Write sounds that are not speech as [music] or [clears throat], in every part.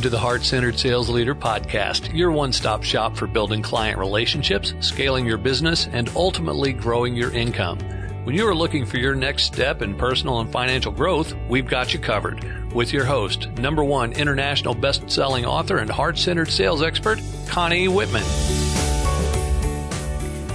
Welcome to the Heart Centered Sales Leader Podcast, your one stop shop for building client relationships, scaling your business, and ultimately growing your income. When you are looking for your next step in personal and financial growth, we've got you covered. With your host, number one international best selling author and heart centered sales expert, Connie Whitman.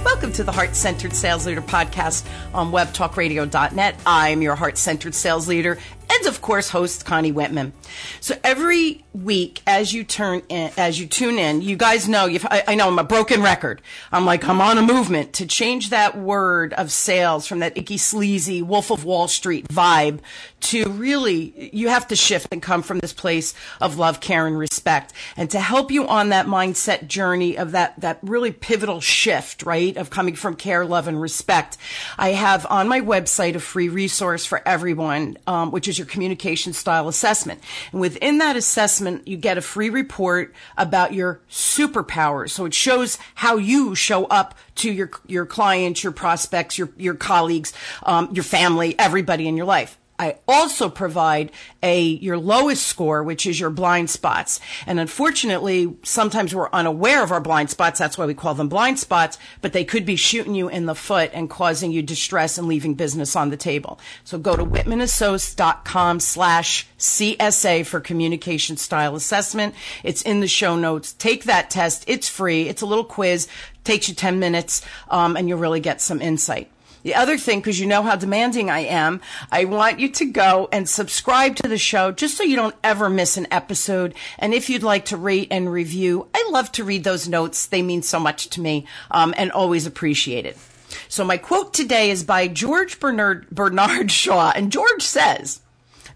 Welcome to the Heart Centered Sales Leader podcast on webtalkradio.net. I'm your heart centered sales leader and of course host Connie Whitman. So every week as you turn in, as you tune in, you guys know, I, I, know I'm a broken record. I'm like, I'm on a movement to change that word of sales from that icky, sleazy Wolf of Wall Street vibe to really, you have to shift and come from this place of love, care, and respect. And to help you on that mindset journey of that, that really pivotal shift, right? Of coming from care, love, and respect. I have on my website a free resource for everyone, um, which is your communication style assessment. And within that assessment, you get a free report about your superpowers. So it shows how you show up to your, your clients, your prospects, your, your colleagues, um, your family, everybody in your life. I also provide a your lowest score, which is your blind spots. And unfortunately, sometimes we're unaware of our blind spots. That's why we call them blind spots, but they could be shooting you in the foot and causing you distress and leaving business on the table. So go to whitmanassociates.com slash CSA for communication style assessment. It's in the show notes. Take that test. It's free. It's a little quiz. Takes you 10 minutes, um, and you'll really get some insight. The other thing, because you know how demanding I am, I want you to go and subscribe to the show just so you don't ever miss an episode. And if you'd like to rate and review, I love to read those notes. They mean so much to me um, and always appreciate it. So my quote today is by George Bernard, Bernard Shaw. And George says,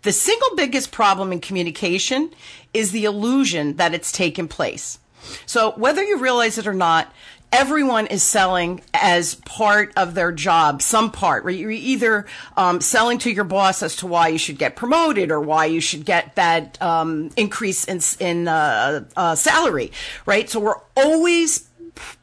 the single biggest problem in communication is the illusion that it's taken place. So whether you realize it or not, everyone is selling as part of their job, some part, right? You're either um, selling to your boss as to why you should get promoted or why you should get that um, increase in, in uh, uh, salary, right? So we're always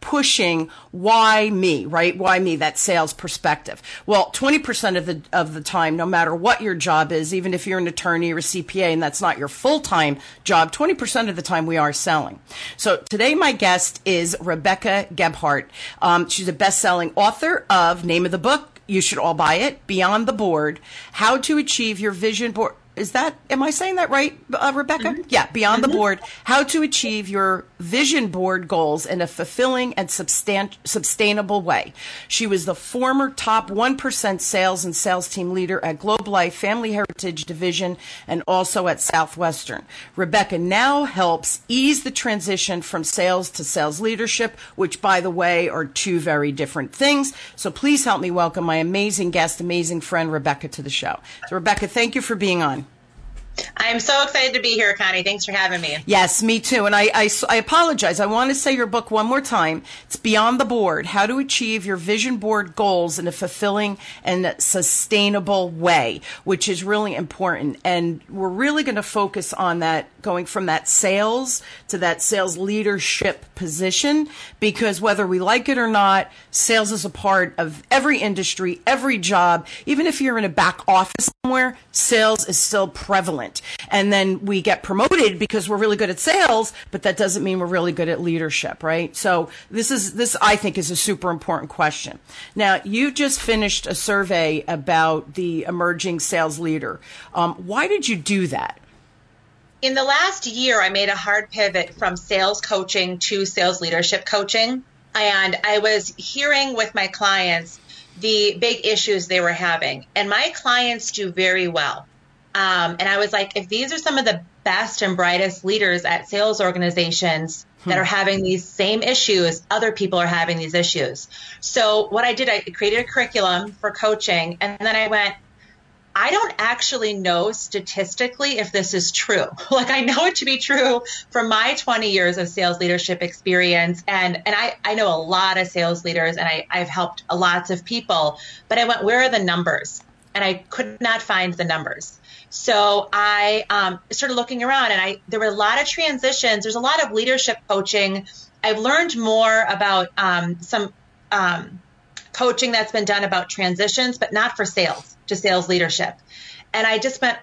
pushing why me, right? Why me? That sales perspective. Well, 20% of the, of the time, no matter what your job is, even if you're an attorney or a CPA and that's not your full-time job, 20% of the time we are selling. So today my guest is Rebecca Gebhardt. Um, she's a best-selling author of name of the book. You should all buy it. Beyond the board, how to achieve your vision board is that am I saying that right, uh, Rebecca? Mm-hmm. Yeah, beyond mm-hmm. the board, how to achieve your vision board goals in a fulfilling and substan- sustainable way. She was the former top 1% sales and sales team leader at Globe Life Family Heritage Division and also at Southwestern. Rebecca now helps ease the transition from sales to sales leadership, which by the way are two very different things. So please help me welcome my amazing guest, amazing friend Rebecca to the show. So Rebecca, thank you for being on. I'm so excited to be here, Connie. Thanks for having me. Yes, me too. And I, I, I, apologize. I want to say your book one more time. It's Beyond the Board How to Achieve Your Vision Board Goals in a Fulfilling and Sustainable Way, which is really important. And we're really going to focus on that going from that sales to that sales leadership position because whether we like it or not, sales is a part of every industry, every job. Even if you're in a back office somewhere, sales is still prevalent. And then we get promoted because we're really good at sales, but that doesn't mean we're really good at leadership, right? So this is, this I think is a super important question. Now, you just finished a survey about the emerging sales leader. Um, why did you do that? in the last year, I made a hard pivot from sales coaching to sales leadership coaching. And I was hearing with my clients the big issues they were having. And my clients do very well. Um, and I was like, if these are some of the best and brightest leaders at sales organizations hmm. that are having these same issues, other people are having these issues. So what I did, I created a curriculum for coaching. And then I went, I don't actually know statistically if this is true. [laughs] Like I know it to be true from my 20 years of sales leadership experience. And, and I, I know a lot of sales leaders and I, I've helped lots of people, but I went, where are the numbers? And I could not find the numbers. So I um, started looking around and I, there were a lot of transitions. There's a lot of leadership coaching. I've learned more about um, some um, coaching that's been done about transitions, but not for sales to sales leadership. And I just went,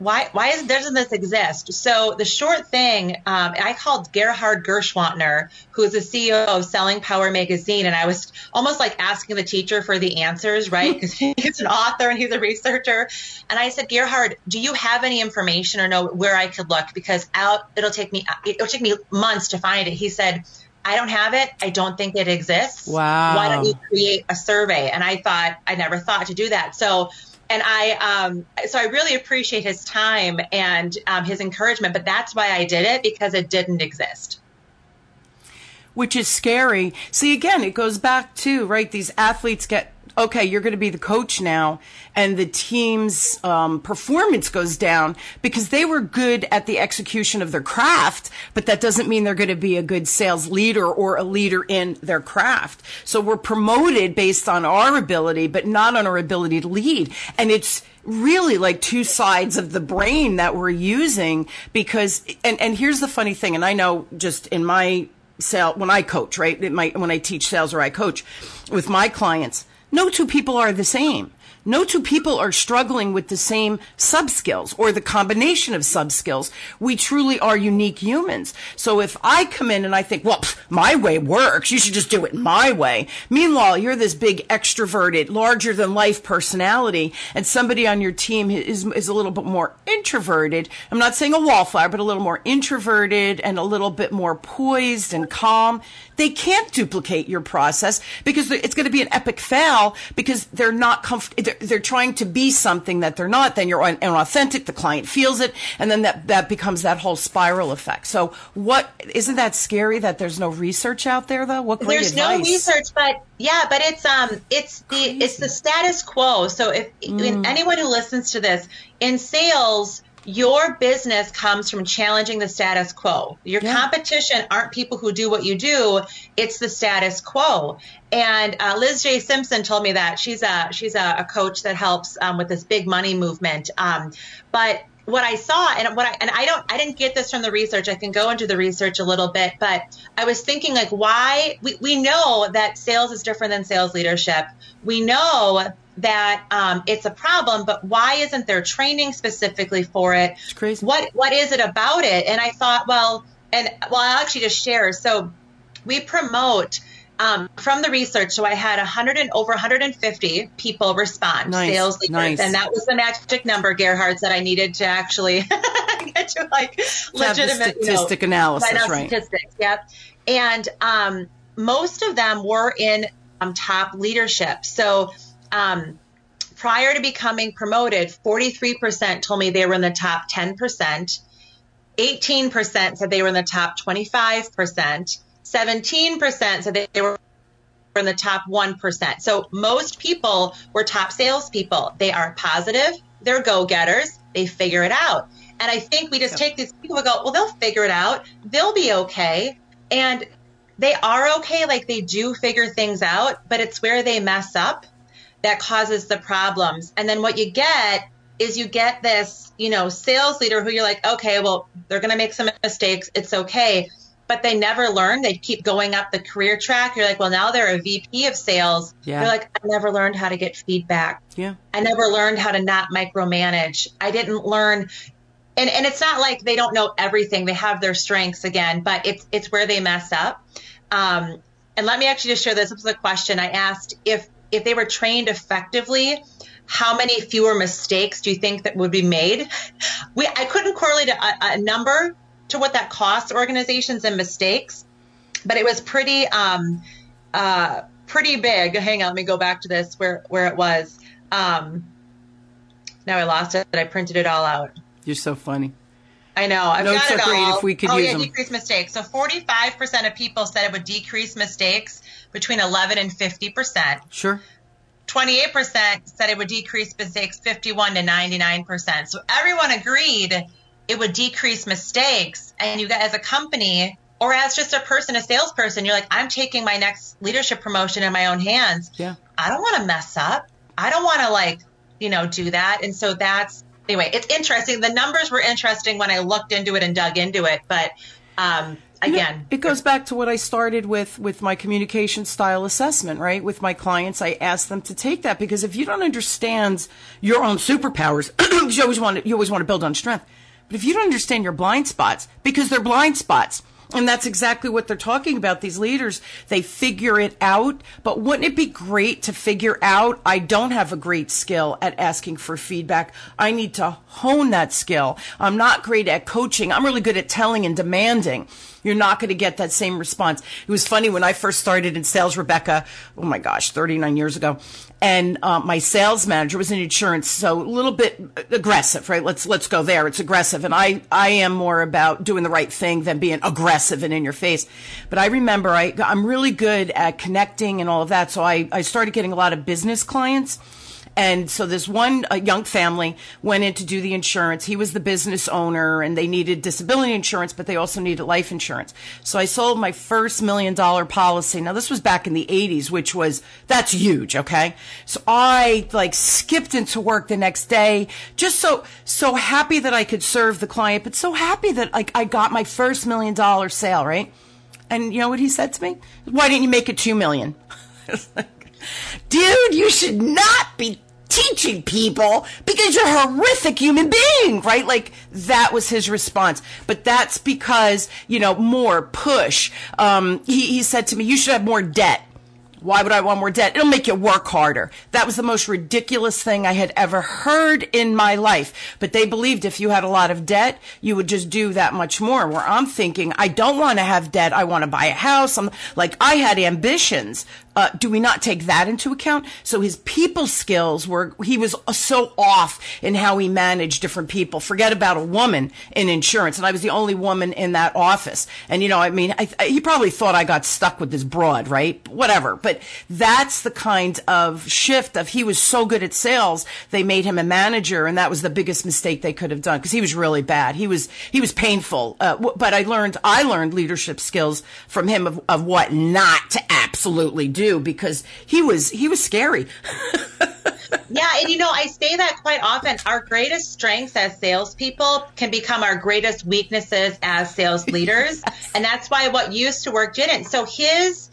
why why is, doesn't this exist? So the short thing, um, I called Gerhard Gschwandtner, who is the CEO of Selling Power Magazine, and I was almost like asking the teacher for the answers, right? [laughs] Because he's an author and he's a researcher. And I said, Gerhard, do you have any information or know where I could look? Because out it'll take me it'll take me months to find it. He said. I don't have it. I don't think it exists. Wow. Why don't you create a survey? And I thought, I never thought to do that. So and I um, so I really appreciate his time and um, his encouragement. But that's why I did it because it didn't exist. Which is scary. See, again, it goes back to right. These athletes get okay, you're going to be the coach now, and the team's um, performance goes down because they were good at the execution of their craft, but that doesn't mean they're going to be a good sales leader or a leader in their craft. So we're promoted based on our ability, but not on our ability to lead. And it's really like two sides of the brain that we're using because, and, and here's the funny thing, and I know just in my sale, when I coach, right? When I teach sales or I coach with my clients, no two people are the same. No two people are struggling with the same sub skills or the combination of sub skills. We truly are unique humans. So if I come in and I think, well, pff, my way works, you should just do it my way. Meanwhile, you're this big extroverted, larger than life personality and somebody on your team is, is a little bit more introverted. I'm not saying a wallflower, but a little more introverted and a little bit more poised and calm. They can't duplicate your process because it's going to be an epic fail because they're not comfortable they're, they're trying to be something that they're not, then you're inauthentic. The client feels it, and then that that becomes that whole spiral effect. So, what isn't that scary that there's no research out there though? What great there's advice. no research, but yeah, but it's um it's the it's the status quo. So if mm. anyone who listens to this in sales your business comes from challenging the status quo. Your yeah. competition aren't people who do what you do; it's the status quo. And uh, Liz J. Simpson told me that she's a she's a, a coach that helps um, with this big money movement. Um, but what I saw and what I and I don't I didn't get this from the research. I can go into the research a little bit, but I was thinking like why we, we know that sales is different than sales leadership. We know that um, it's a problem, but why isn't there training specifically for it? It's crazy. What what is it about it? And I thought, well, and well, I'll actually just share. So we promote um, from the research. So I had 100 and over 150 people respond, nice. sales leaders, nice. and that was the magic number, Gerhard, that I needed to actually [laughs] get to like legitimate statistic you know, analysis, right? Statistics, yep. And um, most of them were in um, top leadership. So um, prior to becoming promoted, 43% told me they were in the top 10%. 18% said they were in the top 25%. 17% said they were in the top 1%. So most people were top salespeople. They are positive, they're go getters, they figure it out. And I think we just take these people and go, well, they'll figure it out, they'll be okay. And they are okay, like they do figure things out, but it's where they mess up that causes the problems. And then what you get is you get this, you know, sales leader who you're like, okay, well, they're going to make some mistakes. It's okay. But they never learn. They keep going up the career track. You're like, well, now they're a VP of sales. Yeah. You're like, I never learned how to get feedback. Yeah. I never learned how to not micromanage. I didn't learn. And, and it's not like they don't know everything. They have their strengths again, but it's, it's where they mess up. Um, and let me actually just share this. This was a question I asked if if they were trained effectively, how many fewer mistakes do you think that would be made? We, I couldn't correlate a, a number to what that costs organizations and mistakes, but it was pretty, um, uh, pretty big. Hang on, let me go back to this where, where it was. Um, now I lost it, but I printed it all out. You're so funny. I know. I've Notes got it all. if we could oh, use yeah, them. decrease mistakes. So 45% of people said it would decrease mistakes between 11 and 50%. Sure. 28% said it would decrease mistakes 51 to 99%. So everyone agreed it would decrease mistakes. And you guys, as a company or as just a person, a salesperson, you're like, I'm taking my next leadership promotion in my own hands. Yeah. I don't want to mess up. I don't want to like, you know, do that. And so that's anyway, it's interesting. The numbers were interesting when I looked into it and dug into it, but um, again, you know, it goes back to what I started with with my communication style assessment, right? With my clients, I ask them to take that because if you don't understand your own superpowers, [clears throat] you always want to, you always want to build on strength. But if you don't understand your blind spots, because they're blind spots, and that's exactly what they're talking about. These leaders, they figure it out. But wouldn't it be great to figure out, I don't have a great skill at asking for feedback. I need to hone that skill. I'm not great at coaching. I'm really good at telling and demanding. You're not going to get that same response. It was funny when I first started in sales, Rebecca, oh my gosh, 39 years ago. And uh, my sales manager was in insurance, so a little bit aggressive, right? Let's let's go there. It's aggressive, and I I am more about doing the right thing than being aggressive and in your face. But I remember I I'm really good at connecting and all of that, so I I started getting a lot of business clients and so this one young family went in to do the insurance. He was the business owner and they needed disability insurance, but they also needed life insurance. So I sold my first million dollar policy. Now this was back in the 80s, which was, that's huge. Okay. So I like skipped into work the next day, just so, so happy that I could serve the client, but so happy that like I got my first million dollar sale, right? And you know what he said to me? Why didn't you make it two million? [laughs] dude, you should not be teaching people because you're a horrific human being, right? Like that was his response. But that's because, you know, more push. Um, he, he said to me, you should have more debt. Why would I want more debt? It'll make you work harder. That was the most ridiculous thing I had ever heard in my life. But they believed if you had a lot of debt, you would just do that much more. Where I'm thinking, I don't want to have debt. I want to buy a house. I'm like, I had ambitions uh, do we not take that into account? So his people skills were, he was so off in how he managed different people. Forget about a woman in insurance. And I was the only woman in that office. And, you know, I mean, I, I, he probably thought I got stuck with this broad, right? Whatever. But that's the kind of shift of he was so good at sales. They made him a manager. And that was the biggest mistake they could have done because he was really bad. He was, he was painful. Uh, but I learned, I learned leadership skills from him of, of what not to absolutely do do because he was he was scary. [laughs] yeah, and you know, I say that quite often. Our greatest strengths as salespeople can become our greatest weaknesses as sales leaders. [laughs] yes. And that's why what used to work didn't. So his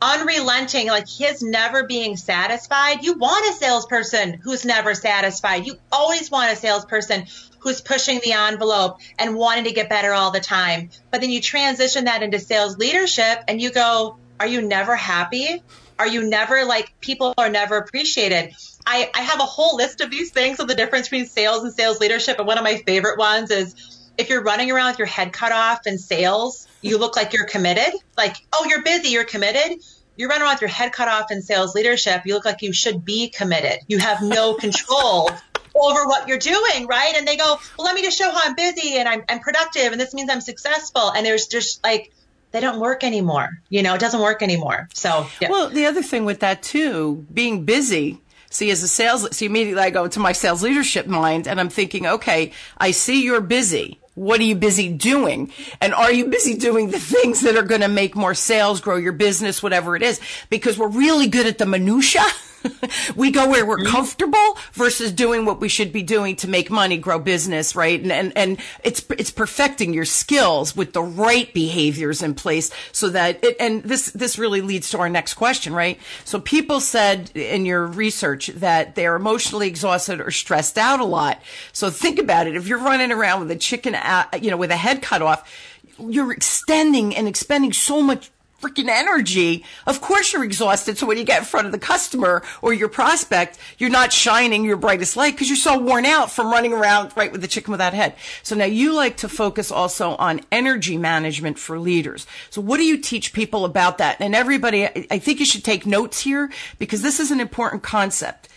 unrelenting, like his never being satisfied. You want a salesperson who's never satisfied. You always want a salesperson who's pushing the envelope and wanting to get better all the time. But then you transition that into sales leadership and you go, are you never happy? Are you never like people are never appreciated? I, I have a whole list of these things of the difference between sales and sales leadership. And one of my favorite ones is if you're running around with your head cut off in sales, you look like you're committed. Like, oh, you're busy, you're committed. You're running around with your head cut off in sales leadership, you look like you should be committed. You have no [laughs] control over what you're doing, right? And they go, well, let me just show how I'm busy and I'm, I'm productive and this means I'm successful. And there's just like they don't work anymore. You know, it doesn't work anymore. So, yeah. well, the other thing with that too, being busy. See, as a sales, see, immediately I go to my sales leadership mind and I'm thinking, okay, I see you're busy. What are you busy doing? And are you busy doing the things that are going to make more sales, grow your business, whatever it is? Because we're really good at the minutia. [laughs] [laughs] we go where we're comfortable versus doing what we should be doing to make money, grow business, right? And, and, and it's, it's perfecting your skills with the right behaviors in place so that it, and this, this really leads to our next question, right? So people said in your research that they're emotionally exhausted or stressed out a lot. So think about it. If you're running around with a chicken, uh, you know, with a head cut off, you're extending and expending so much freaking energy. Of course you're exhausted. So when you get in front of the customer or your prospect, you're not shining your brightest light because you're so worn out from running around right with the chicken without head. So now you like to focus also on energy management for leaders. So what do you teach people about that? And everybody, I think you should take notes here because this is an important concept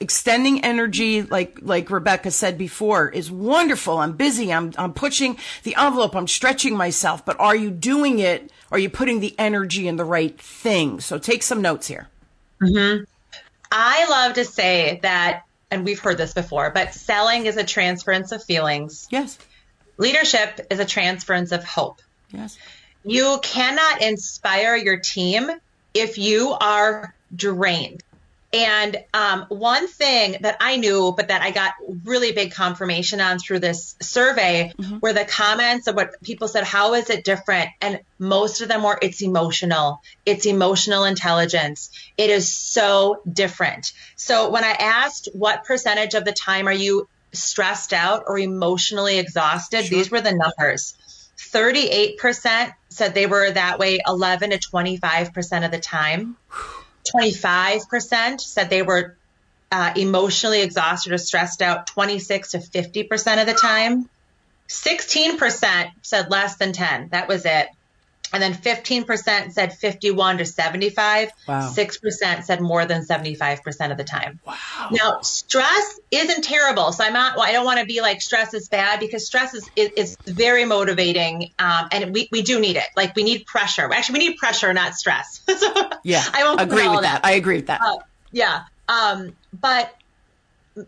extending energy like like Rebecca said before is wonderful. I'm busy. I'm I'm pushing the envelope. I'm stretching myself, but are you doing it are you putting the energy in the right thing? So take some notes here. Mm-hmm. I love to say that, and we've heard this before, but selling is a transference of feelings. Yes. Leadership is a transference of hope. Yes. You cannot inspire your team if you are drained. And um, one thing that I knew, but that I got really big confirmation on through this survey, mm-hmm. were the comments of what people said, How is it different? And most of them were, It's emotional. It's emotional intelligence. It is so different. So when I asked, What percentage of the time are you stressed out or emotionally exhausted? Sure. These were the numbers. 38% said they were that way 11 to 25% of the time. 25% said they were uh, emotionally exhausted or stressed out 26 to 50% of the time. 16% said less than 10. That was it. And then 15% said 51 to 75. Wow. 6% said more than 75% of the time. Wow. Now, stress isn't terrible. So I'm not, well, I don't want to be like stress is bad because stress is, is, is very motivating. Um, and we, we do need it. Like we need pressure. Actually, we need pressure, not stress. [laughs] so yeah. I won't agree with that. that. I agree with that. Uh, yeah. Um, but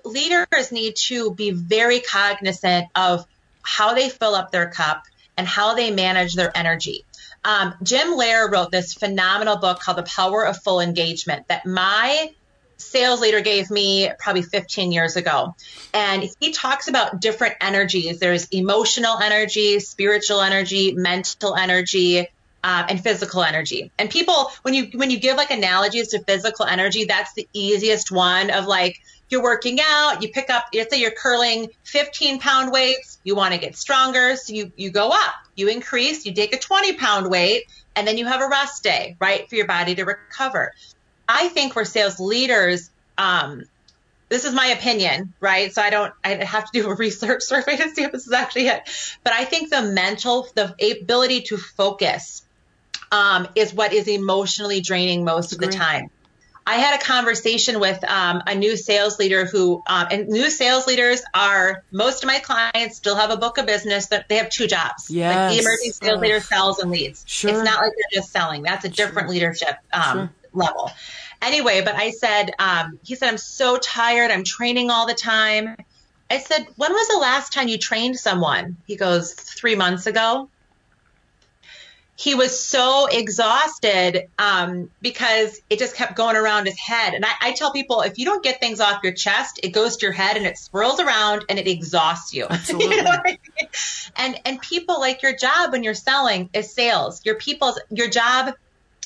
leaders need to be very cognizant of how they fill up their cup and how they manage their energy. Um, Jim Loehr wrote this phenomenal book called The Power of Full Engagement that my sales leader gave me probably 15 years ago. And he talks about different energies. There's emotional energy, spiritual energy, mental energy, um, and physical energy. And people, when you when you give like analogies to physical energy, that's the easiest one of like you're working out, you pick up, let's say you're curling 15 pound weights, you want to get stronger, so you you go up, you increase, you take a 20 pound weight, and then you have a rest day, right, for your body to recover. I think for sales leaders, um, this is my opinion, right? So I don't, I have to do a [laughs] research survey to see if this is actually it. But I think the mental, the ability to focus um, is what is emotionally draining most of the time. I had a conversation with um, a new sales leader who, um, and new sales leaders are most of my clients still have a book of business that they have two jobs. Yes. Like the emerging sales oh. leader sells and leads. Sure. It's not like they're just selling. That's a different sure. leadership um, sure. level. Anyway, but I said, um, he said, I'm so tired. I'm training all the time. I said, when was the last time you trained someone? He goes, three months ago he was so exhausted um, because it just kept going around his head. And I, I, tell people if you don't get things off your chest, it goes to your head and it swirls around and it exhausts you. Absolutely. [laughs] you know I mean? And and people like your job when you're selling is sales. Your people's your job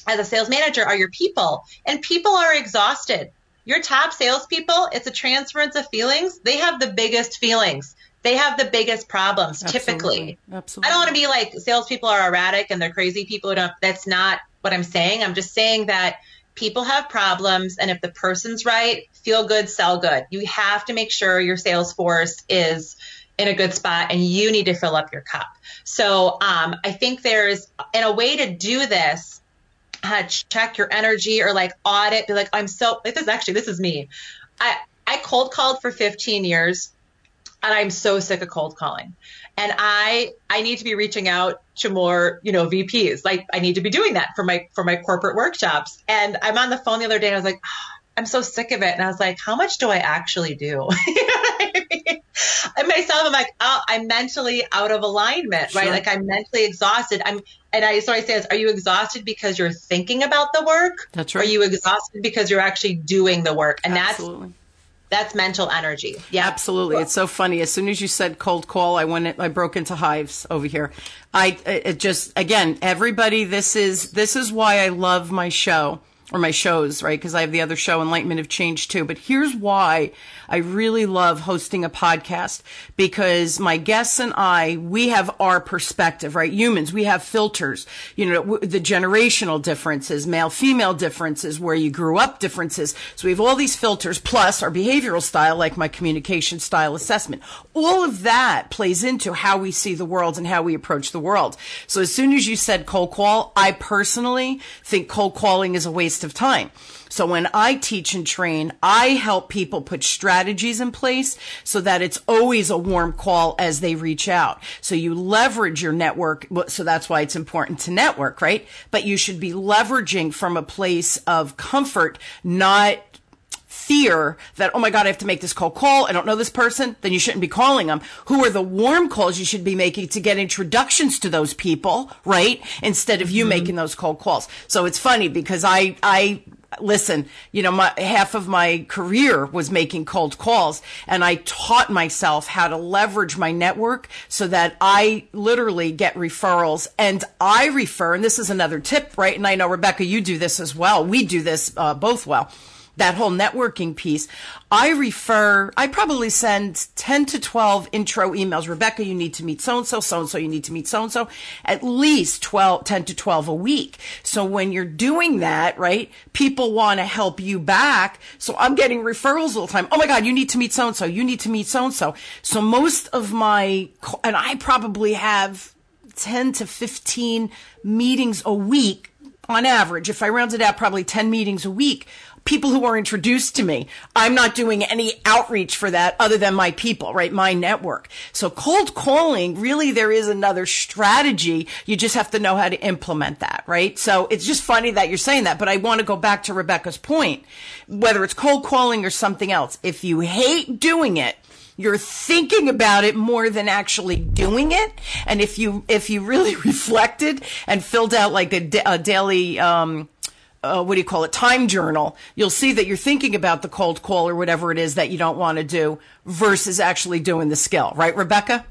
as a sales manager are your people, and people are exhausted. Your top salespeople, it's a transference of feelings. They have the biggest feelings they have the biggest problems Absolutely. typically. Absolutely. I don't want to be like salespeople are erratic and they're crazy people who don't. That's not what I'm saying. I'm just saying that people have problems, and if the person's right, feel good, sell good. You have to make sure your sales force is in a good spot, and you need to fill up your cup. So um, I think there's in a way to do this. Uh, check your energy or like audit. Be like, I'm so. This is actually this is me. I I cold called for 15 years and I'm so sick of cold calling. And I I need to be reaching out to more, you know, VPs. Like I need to be doing that for my for my corporate workshops. And I'm on the phone the other day and I was like, oh, I'm so sick of it. And I was like, how much do I actually do? [laughs] you know I mean? And myself, I'm like, oh, I'm mentally out of alignment, sure. right? Like I'm mentally exhausted. I'm, and I, so I say, are you exhausted because you're thinking about the work? That's right. Are you exhausted because you're actually doing the work? And Absolutely. that's, that's mental energy. Yeah, absolutely. It's so funny. As soon as you said cold call, I went. I broke into hives over here. I it just again, everybody. This is this is why I love my show or my shows, right? Because I have the other show, Enlightenment of Change, too. But here's why I really love hosting a podcast because my guests and I, we have our perspective, right? Humans, we have filters, you know, the generational differences, male female differences, where you grew up differences. So we have all these filters plus our behavioral style, like my communication style assessment. All of that plays into how we see the world and how we approach the world. So as soon as you said cold call, I personally think cold calling is a waste of time. So when I teach and train, I help people put strategies in place so that it's always a warm call as they reach out. So you leverage your network. So that's why it's important to network, right? But you should be leveraging from a place of comfort, not fear that, oh my God, I have to make this cold call. I don't know this person. Then you shouldn't be calling them. Who are the warm calls you should be making to get introductions to those people, right? Instead of you mm-hmm. making those cold calls. So it's funny because I, I, listen, you know, my, half of my career was making cold calls and I taught myself how to leverage my network so that I literally get referrals and I refer, and this is another tip, right? And I know Rebecca, you do this as well. We do this uh, both well that whole networking piece. I refer, I probably send 10 to 12 intro emails. Rebecca, you need to meet so and so, so and so, you need to meet so and so, at least 12, 10 to 12 a week. So when you're doing that, right, people want to help you back. So I'm getting referrals all the time. Oh my God, you need to meet so and so, you need to meet so and so. So most of my, and I probably have 10 to 15 meetings a week on average. If I rounded out, probably 10 meetings a week people who are introduced to me. I'm not doing any outreach for that other than my people, right? My network. So cold calling, really there is another strategy. You just have to know how to implement that, right? So it's just funny that you're saying that, but I want to go back to Rebecca's point, whether it's cold calling or something else. If you hate doing it, you're thinking about it more than actually doing it. And if you, if you really [laughs] reflected and filled out like a, a daily, um, uh, what do you call it, time journal, you'll see that you're thinking about the cold call or whatever it is that you don't want to do versus actually doing the skill, right, Rebecca?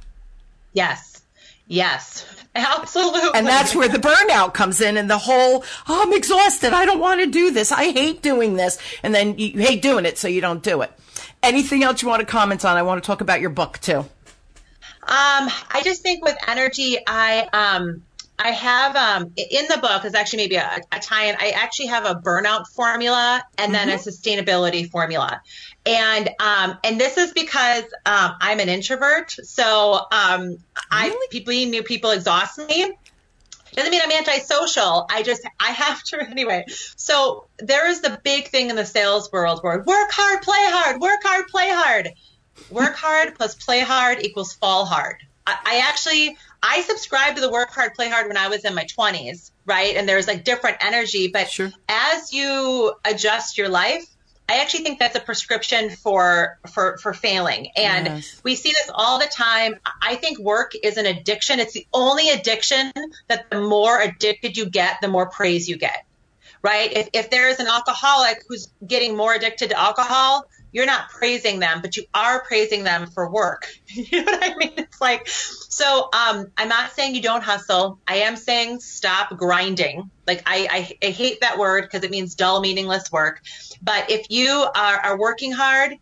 Yes. Yes. Absolutely. And that's where the burnout comes in and the whole, oh, I'm exhausted. I don't want to do this. I hate doing this. And then you hate doing it, so you don't do it. Anything else you want to comment on? I want to talk about your book too. Um, I just think with energy, I, um, I have um, in the book is actually maybe a, a tie-in. I actually have a burnout formula and then mm-hmm. a sustainability formula, and um, and this is because um, I'm an introvert. So um, really? I people new people exhaust me. Doesn't mean I'm antisocial. I just I have to [laughs] anyway. So there is the big thing in the sales world where work hard, play hard, work hard, play hard. Work hard plus play hard equals fall hard. I, I actually I subscribed to the work hard, play hard when I was in my 20s, right? And there's like different energy. But sure. as you adjust your life, I actually think that's a prescription for for for failing. And yes. we see this all the time. I think work is an addiction. It's the only addiction that the more addicted you get, the more praise you get. Right? If if there is an alcoholic who's getting more addicted to alcohol, you're not praising them, but you are praising them for work. [laughs] you know what I mean? It's like, so um, I'm not saying you don't hustle. I am saying stop grinding. Like I, I, I hate that word because it means dull, meaningless work. But if you are, are working hard,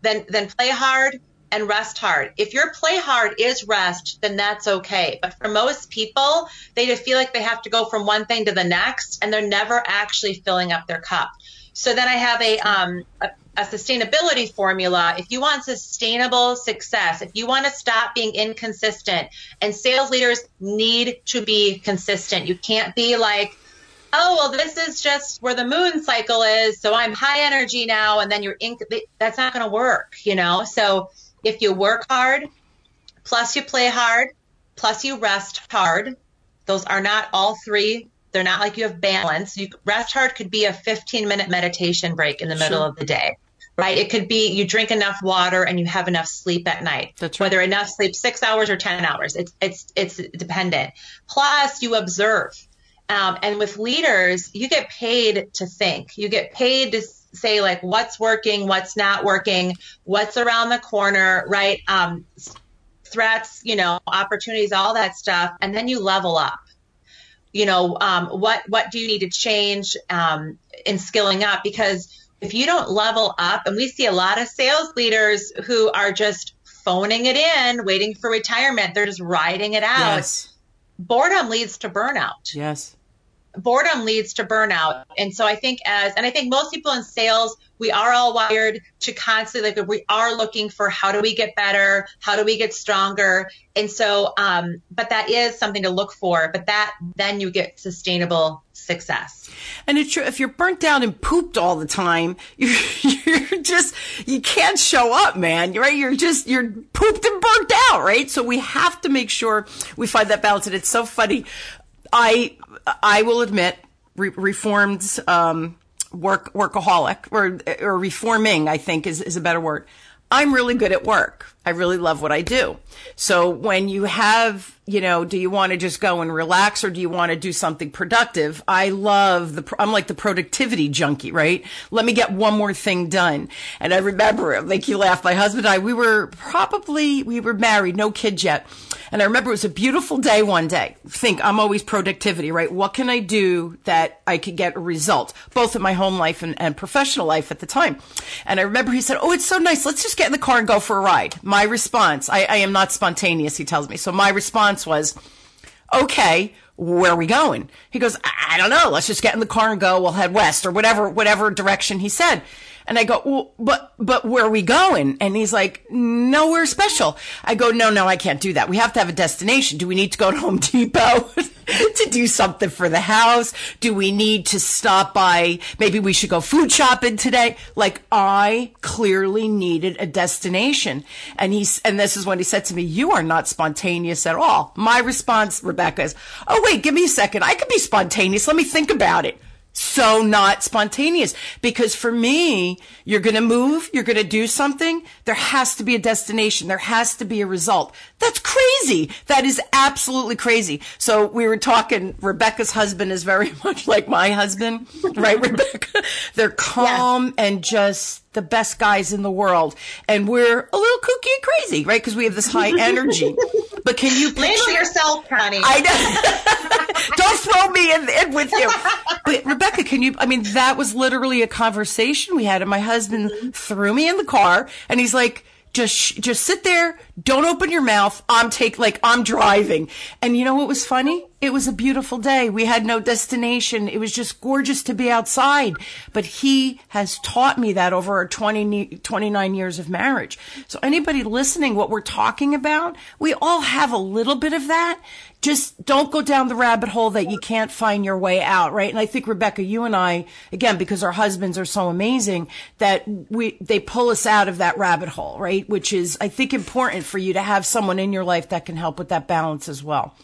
then then play hard and rest hard. If your play hard is rest, then that's okay. But for most people, they just feel like they have to go from one thing to the next, and they're never actually filling up their cup. So then I have a, um, a, a sustainability formula. If you want sustainable success, if you want to stop being inconsistent, and sales leaders need to be consistent. You can't be like, oh well this is just where the moon cycle is so i'm high energy now and then you're in that's not going to work you know so if you work hard plus you play hard plus you rest hard those are not all three they're not like you have balance. You, rest hard could be a 15 minute meditation break in the middle sure. of the day, right? It could be you drink enough water and you have enough sleep at night. That's right. Whether enough sleep, six hours or 10 hours, it's, it's, it's dependent. Plus you observe. Um, and with leaders, you get paid to think. You get paid to say like what's working, what's not working, what's around the corner, right? Um, threats, you know, opportunities, all that stuff, and then you level up you know, um, what what do you need to change um, in skilling up? Because if you don't level up, and we see a lot of sales leaders who are just phoning it in, waiting for retirement, they're just riding it out. Yes. Boredom leads to burnout. Yes boredom leads to burnout. And so I think as, and I think most people in sales, we are all wired to constantly, like we are looking for how do we get better? How do we get stronger? And so, um, but that is something to look for, but that, then you get sustainable success. And it's true. If you're burnt down and pooped all the time, [laughs] you're, you're just, you can't show up, man. Right. You're just, you're pooped and burnt out, right? So we have to make sure we find that balance. And it's so funny. I I will admit, re- reformed um, work workaholic or or reforming, I think is is a better word. I'm really good at work. I really love what I do. So when you have, you know, do you want to just go and relax or do you want to do something productive? I love the, I'm like the productivity junkie, right? Let me get one more thing done. And I remember, make you laugh, my husband and I, we were probably, we were married, no kids yet. And I remember it was a beautiful day one day. Think I'm always productivity, right? What can I do that I could get a result, both in my home life and, and professional life at the time? And I remember he said, Oh, it's so nice. Let's just get in the car and go for a ride. Response, I, I am not spontaneous, he tells me. So my response was, okay, where are we going? He goes, I, I don't know. Let's just get in the car and go. We'll head west or whatever, whatever direction he said. And I go, well, but, but where are we going? And he's like, nowhere special. I go, no, no, I can't do that. We have to have a destination. Do we need to go to Home Depot [laughs] to do something for the house? Do we need to stop by? Maybe we should go food shopping today. Like I clearly needed a destination. And he's, and this is when he said to me, you are not spontaneous at all. My response, Rebecca is, oh, wait, give me a second. I could be spontaneous. Let me think about it so not spontaneous because for me, you're going to move, you're going to do something. There has to be a destination. There has to be a result. That's crazy. That is absolutely crazy. So we were talking, Rebecca's husband is very [laughs] much like my husband, right, Rebecca? They're calm and just the best guys in the world. And we're a little kooky and crazy, right? Because we have this high energy. but can you picture yourself, Connie? I know. [laughs] Don't throw me in, in, with you. But Rebecca, can you? I mean, that was literally a conversation we had, and my husband threw me in the car, and he's like just just sit there. Don't open your mouth. I'm take like i'm driving. And you know what was funny it was a beautiful day we had no destination it was just gorgeous to be outside but he has taught me that over our 20 29 years of marriage so anybody listening what we're talking about we all have a little bit of that just don't go down the rabbit hole that you can't find your way out, right? And I think Rebecca, you and I, again, because our husbands are so amazing, that we they pull us out of that rabbit hole, right? Which is, I think, important for you to have someone in your life that can help with that balance as well.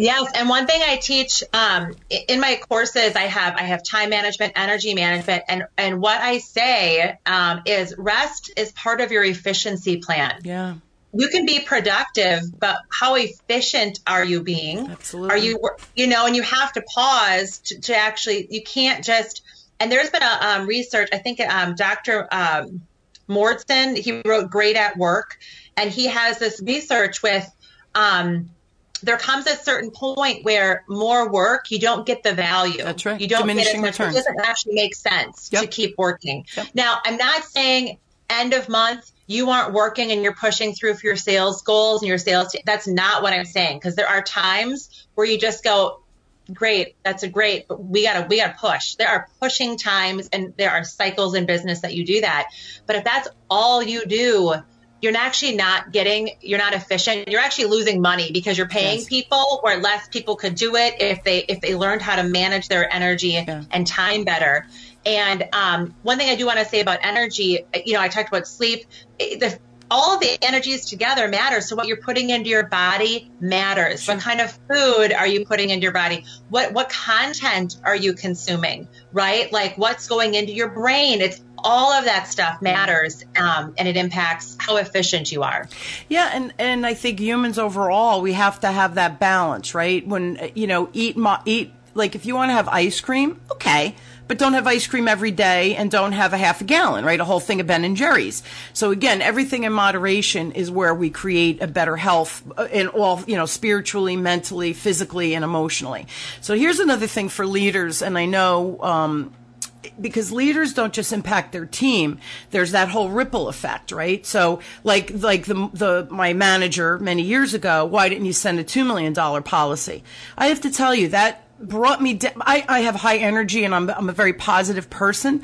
Yes, and one thing I teach um, in my courses, I have I have time management, energy management, and and what I say um, is rest is part of your efficiency plan. Yeah you can be productive, but how efficient are you being? Absolutely. Are you, you know, and you have to pause to, to actually, you can't just, and there's been a um, research, I think um, Dr. Um, Mordson, he wrote Great at Work, and he has this research with, um, there comes a certain point where more work, you don't get the value. That's right. You don't Diminishing get it. Returns. It doesn't actually make sense yep. to keep working. Yep. Now, I'm not saying end of month, you aren't working and you're pushing through for your sales goals and your sales. T- that's not what I'm saying. Cause there are times where you just go, great. That's a great, but we gotta, we gotta push. There are pushing times and there are cycles in business that you do that. But if that's all you do, you're actually not getting, you're not efficient. You're actually losing money because you're paying Yes. people where less people could do it if they, if they learned how to manage their energy Yeah. and time better. And um, one thing I do want to say about energy, you know, I talked about sleep. The, all of the energies together matter. So what you're putting into your body matters. What kind of food are you putting into your body? What what content are you consuming? Right? Like what's going into your brain? It's all of that stuff matters, um, and it impacts how efficient you are. Yeah, and and I think humans overall we have to have that balance, right? When you know, eat eat like if you want to have ice cream, okay, but don't have ice cream every day and don't have a half a gallon, right? A whole thing of Ben and Jerry's. So again, everything in moderation is where we create a better health uh, in all, you know, spiritually, mentally, physically, and emotionally. So here's another thing for leaders, and I know. Um, because leaders don't just impact their team there's that whole ripple effect right so like like the the my manager many years ago why didn't you send a 2 million dollar policy i have to tell you that brought me down I, I have high energy and I'm, I'm a very positive person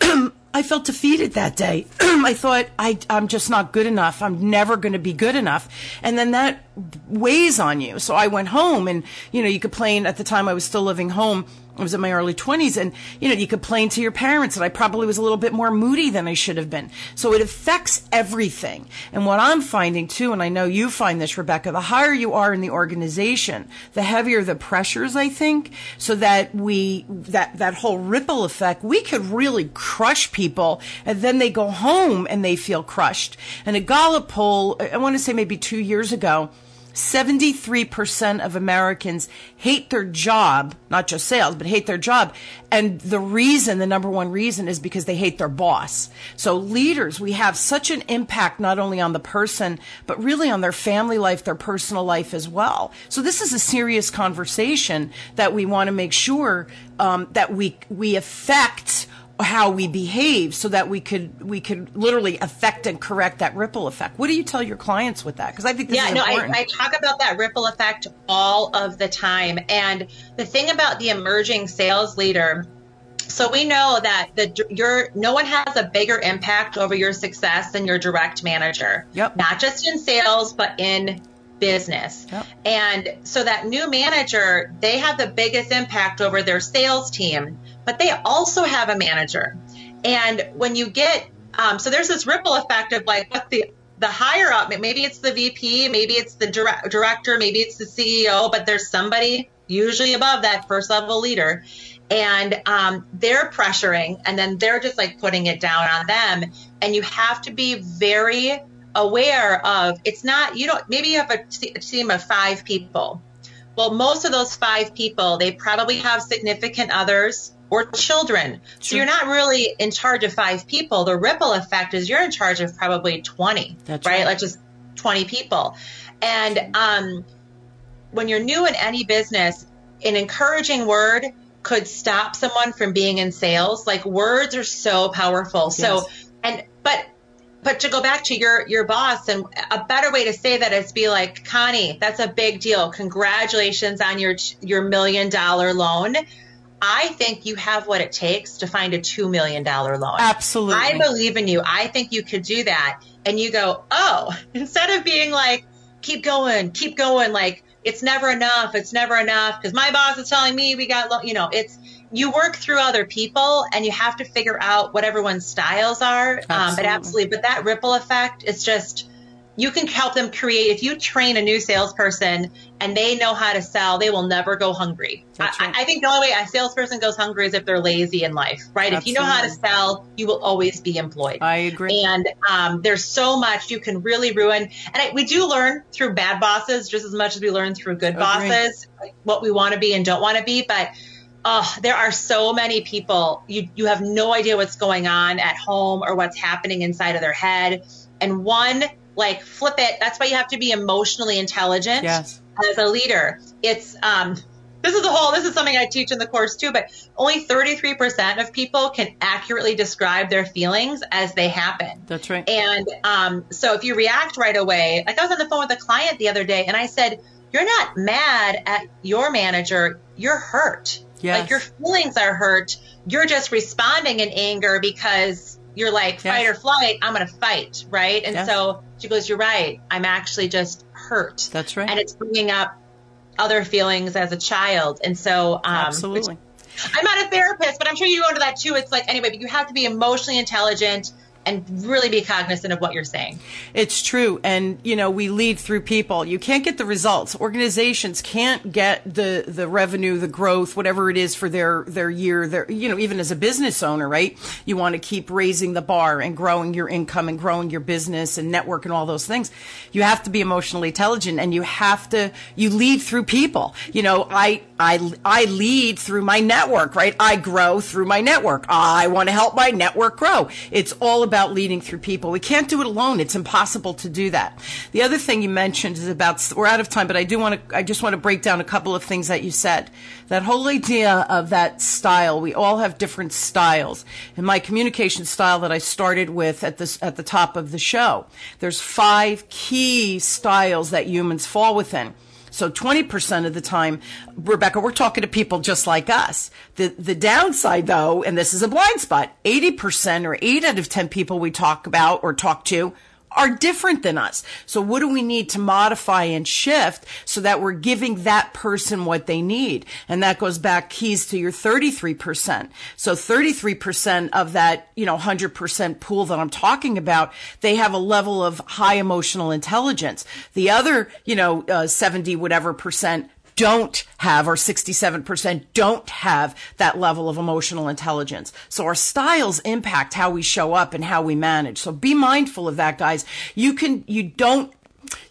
[clears throat] I felt defeated that day. [clears throat] I thought I, I'm just not good enough. I'm never going to be good enough. And then that weighs on you. So I went home and, you know, you complain at the time I was still living home. I was in my early 20s and, you know, you complain to your parents that I probably was a little bit more moody than I should have been. So it affects everything. And what I'm finding too, and I know you find this, Rebecca, the higher you are in the organization, the heavier the pressures, I think, so that we, that, that whole ripple effect, we could really crush people and then they go home and they feel crushed. And a Gallup poll, I want to say maybe two years ago, 73% of Americans hate their job, not just sales, but hate their job. And the reason, the number one reason is because they hate their boss. So leaders, we have such an impact not only on the person, but really on their family life, their personal life as well. So this is a serious conversation that we want to make sure um, that we we affect how we behave so that we could we could literally affect and correct that ripple effect. What do you tell your clients with that? Because I think this yeah, is no, important. I, I talk about that ripple effect all of the time. And the thing about the emerging sales leader, so we know that the your no one has a bigger impact over your success than your direct manager. Yep. Not just in sales, but in business. Yep. And so that new manager, they have the biggest impact over their sales team, but they also have a manager. And when you get, um, so there's this ripple effect of like what the the higher up, maybe it's the VP, maybe it's the direct, director, maybe it's the CEO, but there's somebody usually above that first level leader, and um, they're pressuring, and then they're just like putting it down on them, and you have to be very aware of it's not you don't maybe you have a team of five people. Well most of those five people they probably have significant others or children. So you're not really in charge of five people. The ripple effect is you're in charge of probably 20 That's right? right. like just 20 people. And um, when you're new in any business an encouraging word could stop someone from being in sales. Like words are so powerful. So and but but to go back to your your boss and a better way to say that is be like connie that's a big deal. Congratulations on your your million dollar loan i think you have what it takes to find a two million dollar loan Absolutely. i believe in you i think you could do that and you go oh [laughs] instead of being like keep going keep going like it's never enough it's never enough because my boss is telling me we got lo-, you know it's you work through other people and you have to figure out what everyone's styles are um, but Absolutely. absolutely but that ripple effect is just you can help them create if you train a new salesperson and they know how to sell they will never go hungry That's I. I think the only way a salesperson goes hungry is if they're lazy in life right if you know how to sell you will always be employed I agree. and um, there's so much you can really ruin. And I, we do learn through bad bosses just as much as we learn through good Agreed. bosses, like what we want to be and don't want to be. But oh, there are so many people you you have no idea what's going on at home or what's happening inside of their head. And one like flip it. That's why you have to be emotionally intelligent Yes. as a leader. It's um this is a whole this is something I teach in the course too, but only 33% of people can accurately describe their feelings as they happen. That's right. And um, so if you react right away, like I was on the phone with a client the other day and I said, You're not mad at your manager, you're hurt. Yes. Like your feelings are hurt. You're just responding in anger because you're like Yes. fight or flight, I'm going to fight. Right. And Yes. so she goes, You're right. I'm actually just hurt. That's right. And it's bringing up other feelings as a child. And so, um, Absolutely. I'm not a therapist, but I'm sure you go into that too. It's like, anyway, but you have to be emotionally intelligent and really be cognizant of what you're saying. It's true. And, you know, we lead through people. You can't get the results. Organizations can't get the, the revenue, the growth, whatever it is for their, their year, their, you know, even as a business owner, right? You want to keep raising the bar and growing your income and growing your business and network and all those things. You have to be emotionally intelligent and you have to, you lead through people. You know, I, I, I lead through my network, right? I grow through my network. I want to help my network grow. It's all about leading through people. We can't do it alone. It's impossible to do that. The other thing you mentioned is about, we're out of time, but I do want to, I just want to break down a couple of things that you said. That whole idea of that style, we all have different styles. And my communication style that I started with at this, at the top of the show, there's five key styles that humans fall within. So 20% of the time, Rebecca, we're talking to people just like us. The, the downside though, and this is a blind spot, 80% or 8 out of 10 people we talk about or talk to are different than us. So what do we need to modify and shift so that we're giving that person what they need? And that goes back keys to your 33%. So 33% of that, you know, 100% pool that I'm talking about, they have a level of high emotional intelligence. The other, you know, uh, 70 whatever percent don't have, or 67% don't have that level of emotional intelligence. So our styles impact how we show up and how we manage. So be mindful of that, guys. You can, you don't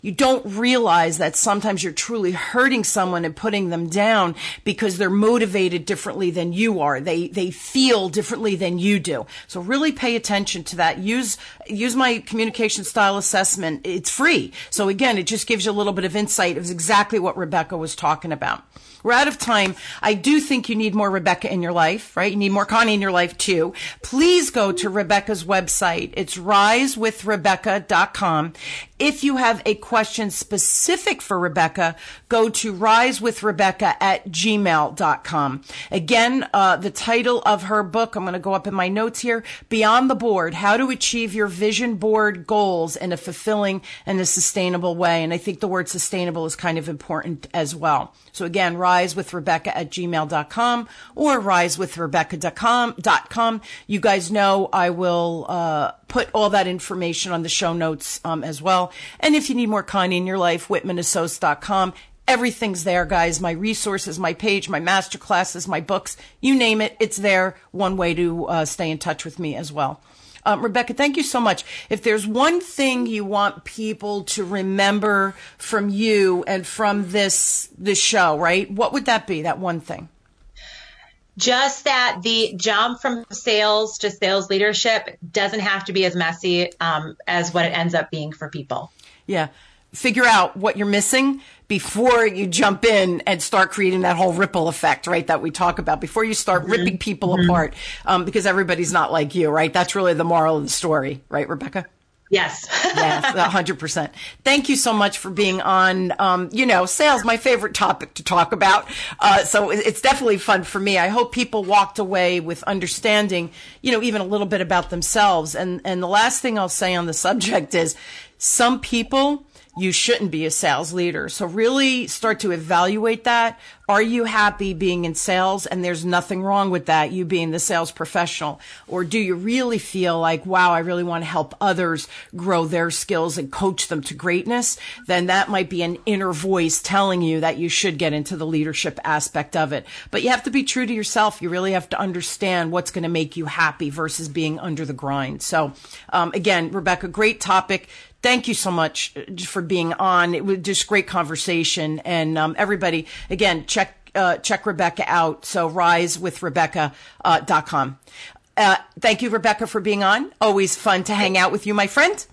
you don't realize that sometimes you're truly hurting someone and putting them down because they're motivated differently than you are. They, they feel differently than you do. So really pay attention to that. Use, use my communication style assessment. It's free. So again, it just gives you a little bit of insight of exactly what Rebecca was talking about. We're out of time. I do think you need more Rebecca in your life, right? You need more Connie in your life too. Please go to Rebecca's website. It's risewithrebecca.com. If you have a question specific for Rebecca, go to risewithrebecca at gmail.com. Again, uh, the title of her book, I'm going to go up in my notes here, Beyond the Board, How to Achieve Your Vision Board Goals in a Fulfilling and a Sustainable Way. And I think the word sustainable is kind of important as well. So again, risewithrebecca at gmail.com or risewithrebecca.com. You guys know I will, uh, put all that information on the show notes, um, as well. And if you need more Connie in your life, whitmanassociates.com. Everything's there, guys. My resources, my page, my master classes, my books, you name it. It's there. One way to uh, stay in touch with me as well. Um, Rebecca, thank you so much. If there's one thing you want people to remember from you and from this this show, right? What would that be? That one thing? Just that the jump from sales to sales leadership doesn't have to be as messy um, as what it ends up being for people. Yeah. Figure out what you're missing before you jump in and start creating that whole ripple effect, right? That we talk about before you start mm-hmm. ripping people mm-hmm. apart, um, because everybody's not like you, right? That's really the moral of the story, right, Rebecca? Yes. yes, [laughs] 100%. Thank you so much for being on, um, you know, sales, my favorite topic to talk about. Uh, so it's definitely fun for me. I hope people walked away with understanding, you know, even a little bit about themselves. And, and the last thing I'll say on the [laughs] subject is some people you shouldn't be a sales leader. So really start to evaluate that. Are you happy being in sales? And there's nothing wrong with that, you being the sales professional. Or do you really feel like, wow, I really want to help others grow their skills and coach them to greatness? Then that might be an inner voice telling you that you should get into the leadership aspect of it. But you have to be true to yourself. You really have to understand what's going to make you happy versus being under the grind. So, um, again, Rebecca, great topic thank you so much uh, for being on. It was just great conversation. And um, everybody, again, check uh, check Rebecca out. So risewithrebecca.com. Uh, uh, thank you, Rebecca, for being on. Always fun to hang out with you, my friend.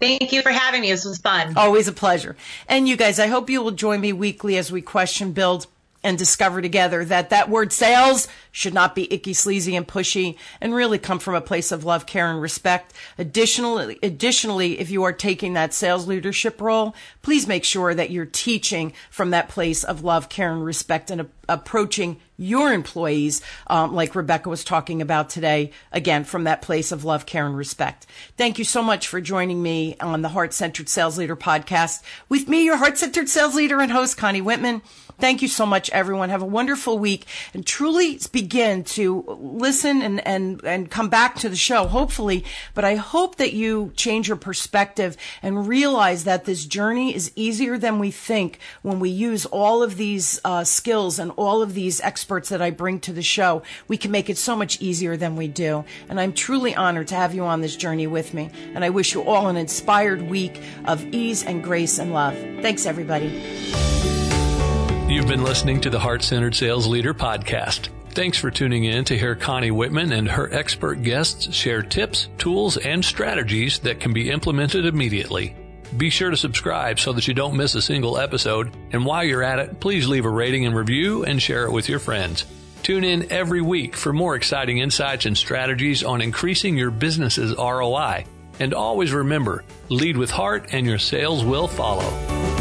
Thank you for having me. This was fun. Always a pleasure. And you guys, I hope you will join me weekly as we question, build, and discover together that that word sales should not be icky, sleazy, and pushy, and really come from a place of love, care, and respect. Additionally, additionally, if you are taking that sales leadership role, please make sure that you're teaching from that place of love, care, and respect, and a- approaching your employees, um, like Rebecca was talking about today, again, from that place of love, care, and respect. Thank you so much for joining me on the Heart Centered Sales Leader podcast with me, your Heart Centered Sales Leader and host, Connie Whitman. Thank you so much, everyone. Have a wonderful week and truly begin to listen and, and, and come back to the show, hopefully. But I hope that you change your perspective and realize that this journey is easier than we think when we use all of these uh, skills and all of these experts that I bring to the show. We can make it so much easier than we do. And I'm truly honored to have you on this journey with me. And I wish you all an inspired week of ease and grace and love. Thanks, everybody. You've been listening to the Heart Centered Sales Leader podcast. Thanks for tuning in to hear Connie Whitman and her expert guests share tips, tools, and strategies that can be implemented immediately. Be sure to subscribe so that you don't miss a single episode. And while you're at it, please leave a rating and review and share it with your friends. Tune in every week for more exciting insights and strategies on increasing your business's ROI. And always remember, lead with heart and your sales will follow.